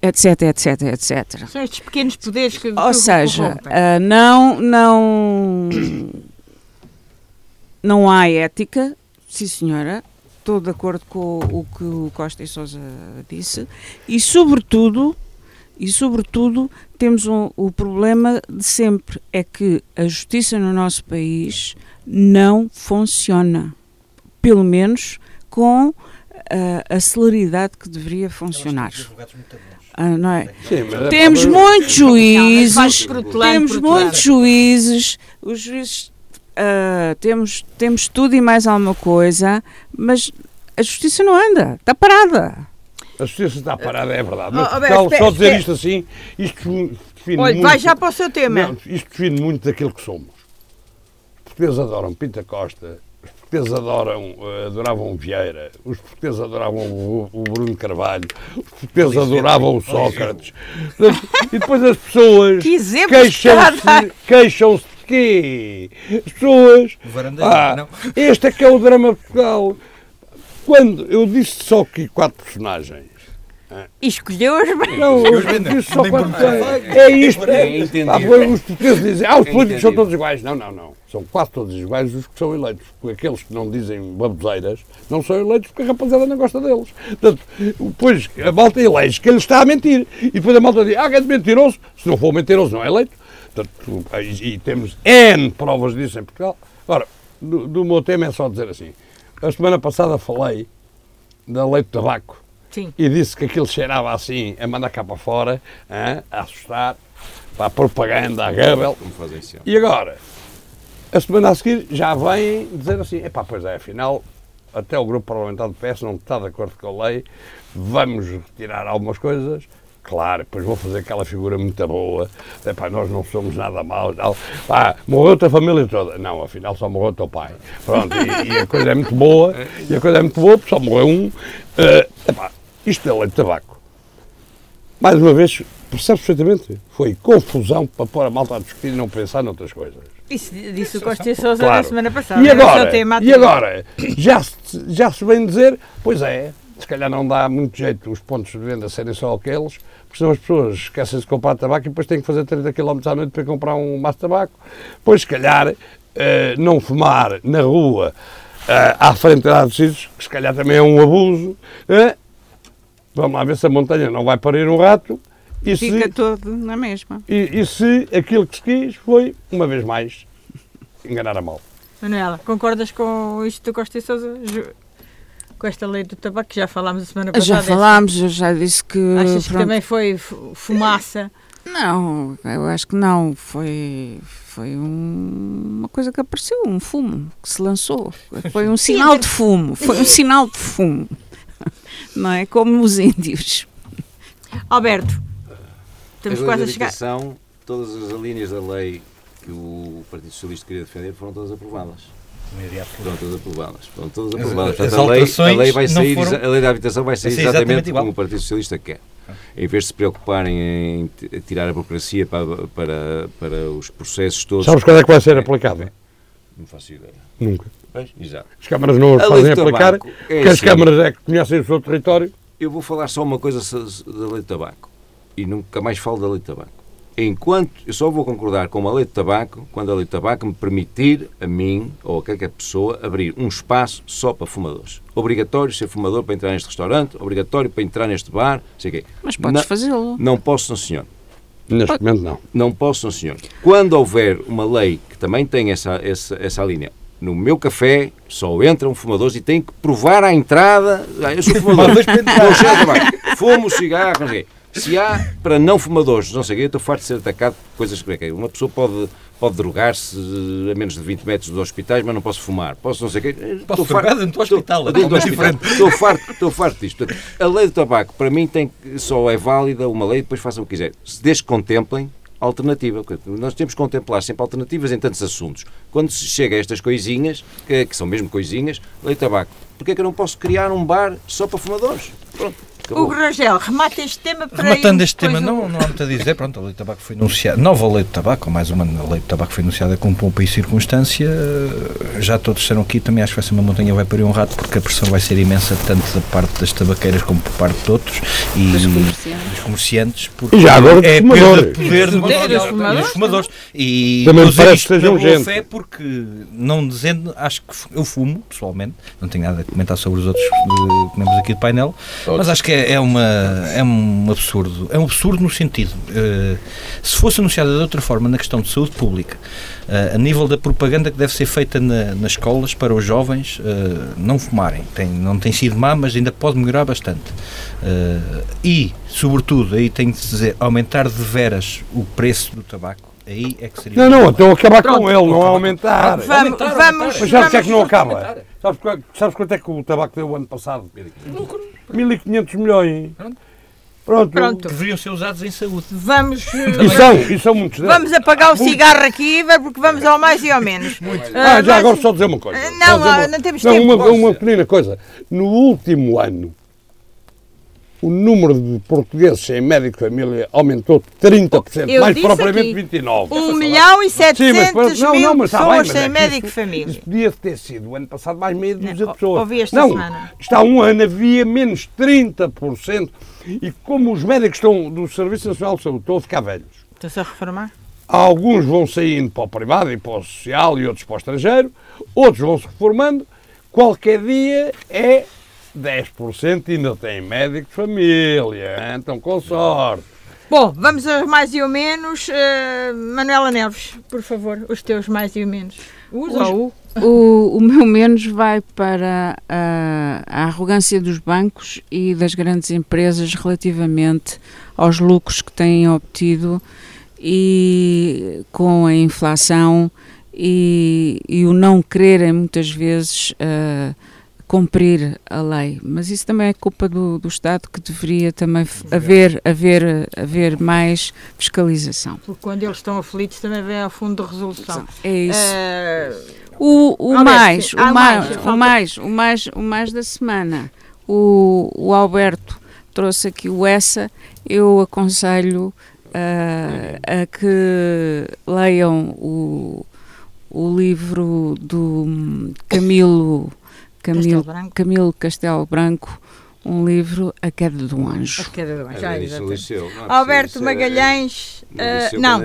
etc, etc, etc. São estes pequenos poderes que. Ou seja, ah, não, não, não há ética, sim senhora, estou de acordo com o que o Costa e Sousa disse, e sobretudo, e sobretudo temos um- o problema de sempre, é que a justiça no nosso país não funciona, pelo menos com ah, a celeridade que deveria funcionar. Ah, não é? Sim, é Temos muitos juízes, temos muitos juízes, os juízes ah, temos, temos tudo e mais alguma coisa, mas a justiça não anda, está parada. A justiça está parada, é verdade. Mas Oh, oh, Portugal, espera, só dizer espera. isto assim, isto define Olha, muito... vai já para o seu tema. Não, isto define muito daquilo que somos. Os portugueses adoram Pinta Costa, os portugueses adoram, eh, adoravam Vieira, os portugueses adoravam o, o Bruno Carvalho, os portugueses adoravam o Sócrates. E depois as pessoas queixam-se de quê? As pessoas... O Varandeiro, Ah, não? este é que é o drama Portugal. Quando eu disse só aqui quatro personagens, E escolheu as bem. não, eu disse só quatro personagens. É isto. É. Pá, foi os portugueses dizem, ah, os políticos são todos iguais. Não, não, não. São quase todos iguais os que são eleitos. Porque aqueles que não dizem baboseiras não são eleitos porque a rapaziada não gosta deles. Portanto, depois a malta elege que ele está a mentir. E depois a malta diz, ah, que é de mentiroso. Se não for mentiroso, não é eleito. Portanto, e, e temos N provas disso em Portugal. Agora, do, do meu tema é só dizer assim. A semana passada falei da lei do tabaco Sim. e disse que aquilo cheirava assim, a mandar cá para fora, hã, a assustar, para a propaganda, a Goebbels. Isso? E agora, a semana a seguir, já vêm dizer assim, epá, pois é, afinal, até o grupo parlamentar do PS não está de acordo com a lei, vamos retirar algumas coisas. Claro, depois vou fazer aquela figura muito boa. Epá, nós não somos nada maus. Tal. Pá, morreu-te a família toda. Não, afinal só morreu o teu pai. Pronto, e, e a coisa é muito boa. E a coisa é muito boa, porque só morreu um. Eh, epá, isto é lei de tabaco. Mais uma vez, percebes perfeitamente. Foi confusão para pôr a malta a discutir e não pensar noutras coisas. Isso disse o Costa e Sousa Claro. na semana passada. E agora, tema e agora já, se, já se vem dizer, pois é, se calhar não dá muito jeito os pontos de venda serem só aqueles, porque senão as pessoas esquecem-se de comprar tabaco e depois têm que fazer 30 km à noite para comprar um maço de tabaco. Pois, se calhar, eh, não fumar na rua eh, à frente de sítios, que se calhar também é um abuso. eh. Vamos lá ver se a montanha não vai parir um rato. E se, Fica todo na mesma. e, e se aquilo que se quis foi, uma vez mais, enganar a mal. Manuela, concordas com isto do Costa e Sousa? Com esta lei do tabaco que já falámos a semana passada? Já falámos, eu já disse que. Achas que pronto, também foi fu- fumaça? Não, eu acho que não. Foi, foi um- uma coisa que apareceu, um fumo que se lançou. Foi um sinal de fumo. Foi um sinal de fumo. Não é? Como os índios. Alberto, estamos a quase a chegar. todas as linhas da lei que o Partido Socialista queria defender foram todas aprovadas. Maioria absoluta. Foram todas aprovadas. Foram todas As- aprovadas. as Portanto, a lei, a alterações lei vai sair, foram- a lei da habitação vai sair Vai exatamente, exatamente igual. como o Partido Socialista quer. Em vez de se preocuparem em tirar a burocracia para, para, para os processos todos. Sabes quando é que vai ser aplicado? Não faço ideia. Nunca. Exato. As câmaras não as A lei fazem do aplicar, tabaco é porque as assim. câmaras é que conhecem o seu território. Eu vou falar só uma coisa da lei de tabaco. E nunca mais falo da lei de tabaco. Enquanto eu só vou concordar com uma lei de tabaco quando a lei de tabaco me permitir, a mim ou a qualquer pessoa, abrir um espaço só para fumadores. Obrigatório ser fumador para entrar neste restaurante, obrigatório para entrar neste bar, sei o quê. Mas podes Não- fazê-lo. Não posso, não senhor. Neste momento, não. Não posso, não senhor. Quando houver uma lei que também tem essa, essa, essa linha, no meu café só entram fumadores e têm que provar à entrada. "Ah, Eu sou fumador. Não tabaco. Fumo, cigarro, não sei. Se há para não fumadores, não sei o quê, eu estou farto de ser atacado por coisas que é uma pessoa pode, pode drogar-se a menos de 20 metros dos hospitais, mas não posso fumar. Posso não sei o quê. Posso drogar dentro do hospital. Estou, dentro do hospital. Estou farto, estou farto disto. A lei do tabaco, para mim, tem, só é válida uma lei, depois façam o que quiser. Desde que contemplem alternativa. Nós temos que contemplar sempre alternativas em tantos assuntos. Quando se chega a estas coisinhas, que, que são mesmo coisinhas, lei de tabaco, porquê é que eu não posso criar um bar só para fumadores? Pronto. Acabou. Hugo Rangel, remata este tema para Rematando este tema, não, não há muito a dizer. Pronto, a lei de tabaco foi anunciada, nova lei de tabaco, ou mais uma lei de tabaco foi anunciada com pompa e circunstância. Já todos disseram aqui, também acho que vai ser uma montanha vai para um rato, porque a pressão vai ser imensa, tanto da parte das tabaqueiras como por parte de outros e dos comerciantes. Dos comerciantes porque e já agora é perda de poder de os fumadores. E também parece que sejam gente. Fé porque, não dizendo, acho que eu fumo, pessoalmente, não tenho nada a comentar sobre os outros que membros aqui do painel, mas acho que é é, uma, é um absurdo. É um absurdo no sentido. Uh, se fosse anunciada de outra forma na questão de saúde pública, uh, a nível da propaganda que deve ser feita na, nas escolas para os jovens uh, não fumarem. Tem, não tem sido má, mas ainda pode melhorar bastante. e, sobretudo, aí tenho de dizer, aumentar de veras o preço do tabaco aí é que seria. Não, não, então acabar Pronto, com ele, não aumentar. Vamos, aumentar, vamos, Mas sabes o que é que não acaba? Sabes, sabes quanto é que o tabaco deu o ano passado? 1.500 milhões. Pronto. Pronto. Deveriam ser usados em saúde. Vamos. E são, e são muitos. Vamos apagar o cigarro aqui, porque vamos ao mais e ao menos. Muito. Ah, ah já agora só dizer uma coisa. Não, uma... não temos não, tempo. Uma, uma pequena coisa. No último ano, o número de portugueses sem médico de família aumentou 30%, Eu mais propriamente aqui, 29%. 1 milhão e 700 Sim, mil pessoas sem é médico família. Isso podia ter sido o ano passado mais meia dúzia de pessoas. Ouvi esta não, semana. está um ano havia menos 30%. E como os médicos estão do Serviço Nacional de Saúde estão a ficar velhos. Estão-se a reformar? Alguns vão saindo para o privado e para o social e outros para o estrangeiro. Outros vão se reformando. Qualquer dia é 10% ainda tem médico de família, então com sorte. Bom, vamos aos mais e ou menos. Uh, Manuela Neves, por favor, os teus mais e ou menos. Os, ou o, o meu menos vai para a, a arrogância dos bancos e das grandes empresas relativamente aos lucros que têm obtido e com a inflação e, e o não quererem muitas vezes uh, cumprir a lei, mas isso também é culpa do, do Estado que deveria também haver, haver, haver mais fiscalização. Porque quando eles estão aflitos também vem ao fundo de resolução. É isso. Uh... O, o, mais, o, mais, mais, o mais, o mais, o mais da semana, o, o Alberto trouxe aqui o essa, eu aconselho uh, a que leiam o, o livro do Camilo Camilo Castelo, Camilo Castelo Branco, um livro A Queda do Anjo. A Queda do Anjo, já, liceu, não, Alberto é Magalhães. Uh, não,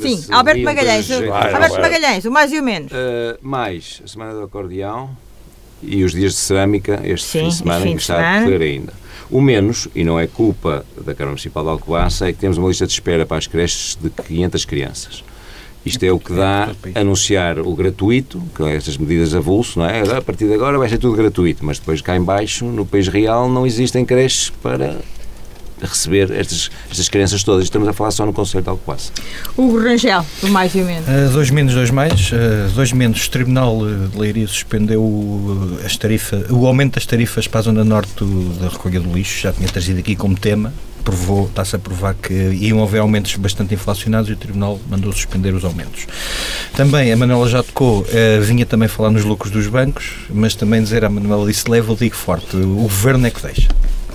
sim, Alberto Magalhães. Alberto Magalhães, o mais e o menos. Uh, mais a Semana do Acordeão e os dias de cerâmica este sim, fim de semana, que está a decorrer ainda. O menos, e não é culpa da Câmara Municipal de Alcobaça, é que temos uma lista de espera para as creches de 500 crianças. Isto é o que dá anunciar o gratuito, que é estas medidas avulso, não é? A partir de agora vai ser tudo gratuito, mas depois cá em baixo, no país real, não existem creches para receber estas, estas crianças todas. Estamos a falar só no Conselho de Alcobaça. O Rangel, do mais e menos. Uh, dois menos, dois mais. Uh, dois menos, o Tribunal de Leiria suspendeu as tarifa, o aumento das tarifas para a zona norte do, da recolha do lixo. Já tinha trazido aqui como tema provou, está-se a provar que iam haver aumentos bastante inflacionados e o Tribunal mandou suspender os aumentos. Também, a Manuela já tocou, uh, vinha também falar nos lucros dos bancos, mas também dizer à Manuela disse, leva o digo forte, o Governo é que deixa.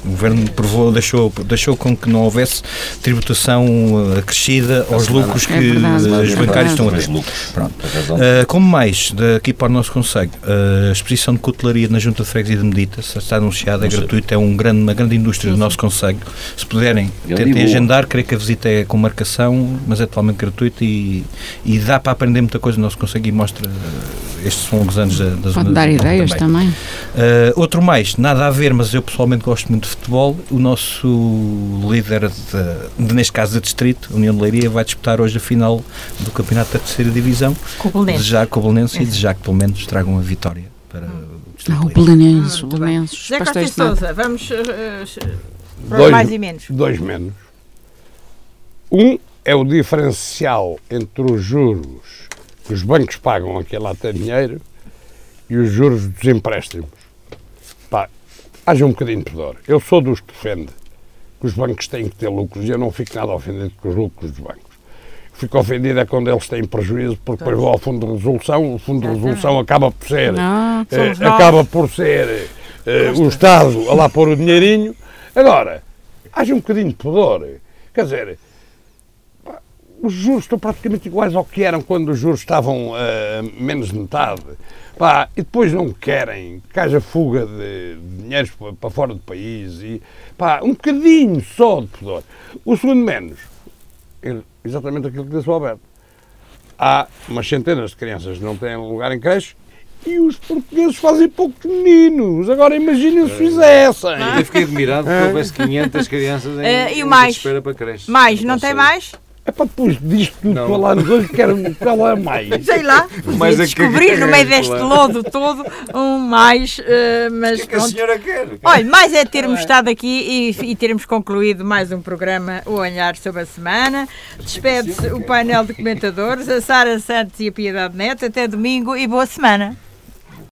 O governo provou, deixou, deixou com que não houvesse tributação uh, acrescida aos lucros que é os bancários estão a ter. Pronto. Uh, como mais, daqui para o nosso Conselho, uh, a exposição de cutelaria na Junta de Freguesia de Medita está anunciada, é gratuita, é um grande, uma grande indústria do nosso Conselho. Se puderem, tentem agendar, creio que a visita é com marcação, mas é totalmente gratuita e, e dá para aprender muita coisa no nosso Conselho e mostra estes longos anos da, da Pode dar ideias também. também. outro mais, nada a ver, mas eu pessoalmente gosto muito de futebol, o nosso líder, de, de, neste caso de distrito, União de Leiria, vai disputar hoje a final do campeonato da terceira divisão. Com o Belenenses. Desejar com o Belenenses é. e desejar que pelo menos tragam a vitória para hum. o distrito. Ah, o Belenenses, o Belenenses. José Costa Sousa, vamos uh, uh, dois, mais e menos. Dois menos. Um é o diferencial entre os juros que os bancos pagam a quem lá tem dinheiro e os juros dos empréstimos. Haja um bocadinho de pudor. Eu sou dos que defende que os bancos têm que ter lucros e eu não fico nada ofendido com os lucros dos bancos. Fico ofendido é quando eles têm prejuízo porque depois vou ao fundo de resolução, o fundo de resolução acaba por ser, Não, eh, acaba por ser eh, o Estado a lá pôr o dinheirinho. Agora, haja um bocadinho de pudor. Quer dizer, os juros estão praticamente iguais ao que eram quando os juros estavam a menos de metade. Pá, e depois não querem que haja fuga de, de dinheiros pa- para fora do país. E, pá, um bocadinho só de pudor. O segundo menos, é exatamente aquilo que disse o Alberto. Há umas centenas de crianças que não têm lugar em creche e os portugueses fazem poucos meninos. Agora imaginem se fizessem. Eu fiquei admirado que houvesse 500 crianças em, Eh, e em mais? espera para creche. Mais, não tem sei. mais? É para depois disto tudo Não. para lá nos olhos, quero qual é mais. Sei lá, a descobrir cagar, no meio deste lodo todo um mais, eh, mas O que é que a senhora quer? Olha, mais é termos estado aqui e, e termos concluído mais um programa, o Olhar sobre a Semana. Despede-se o painel de comentadores, a Sara Santos e a Piedade Neto. Até domingo e boa semana.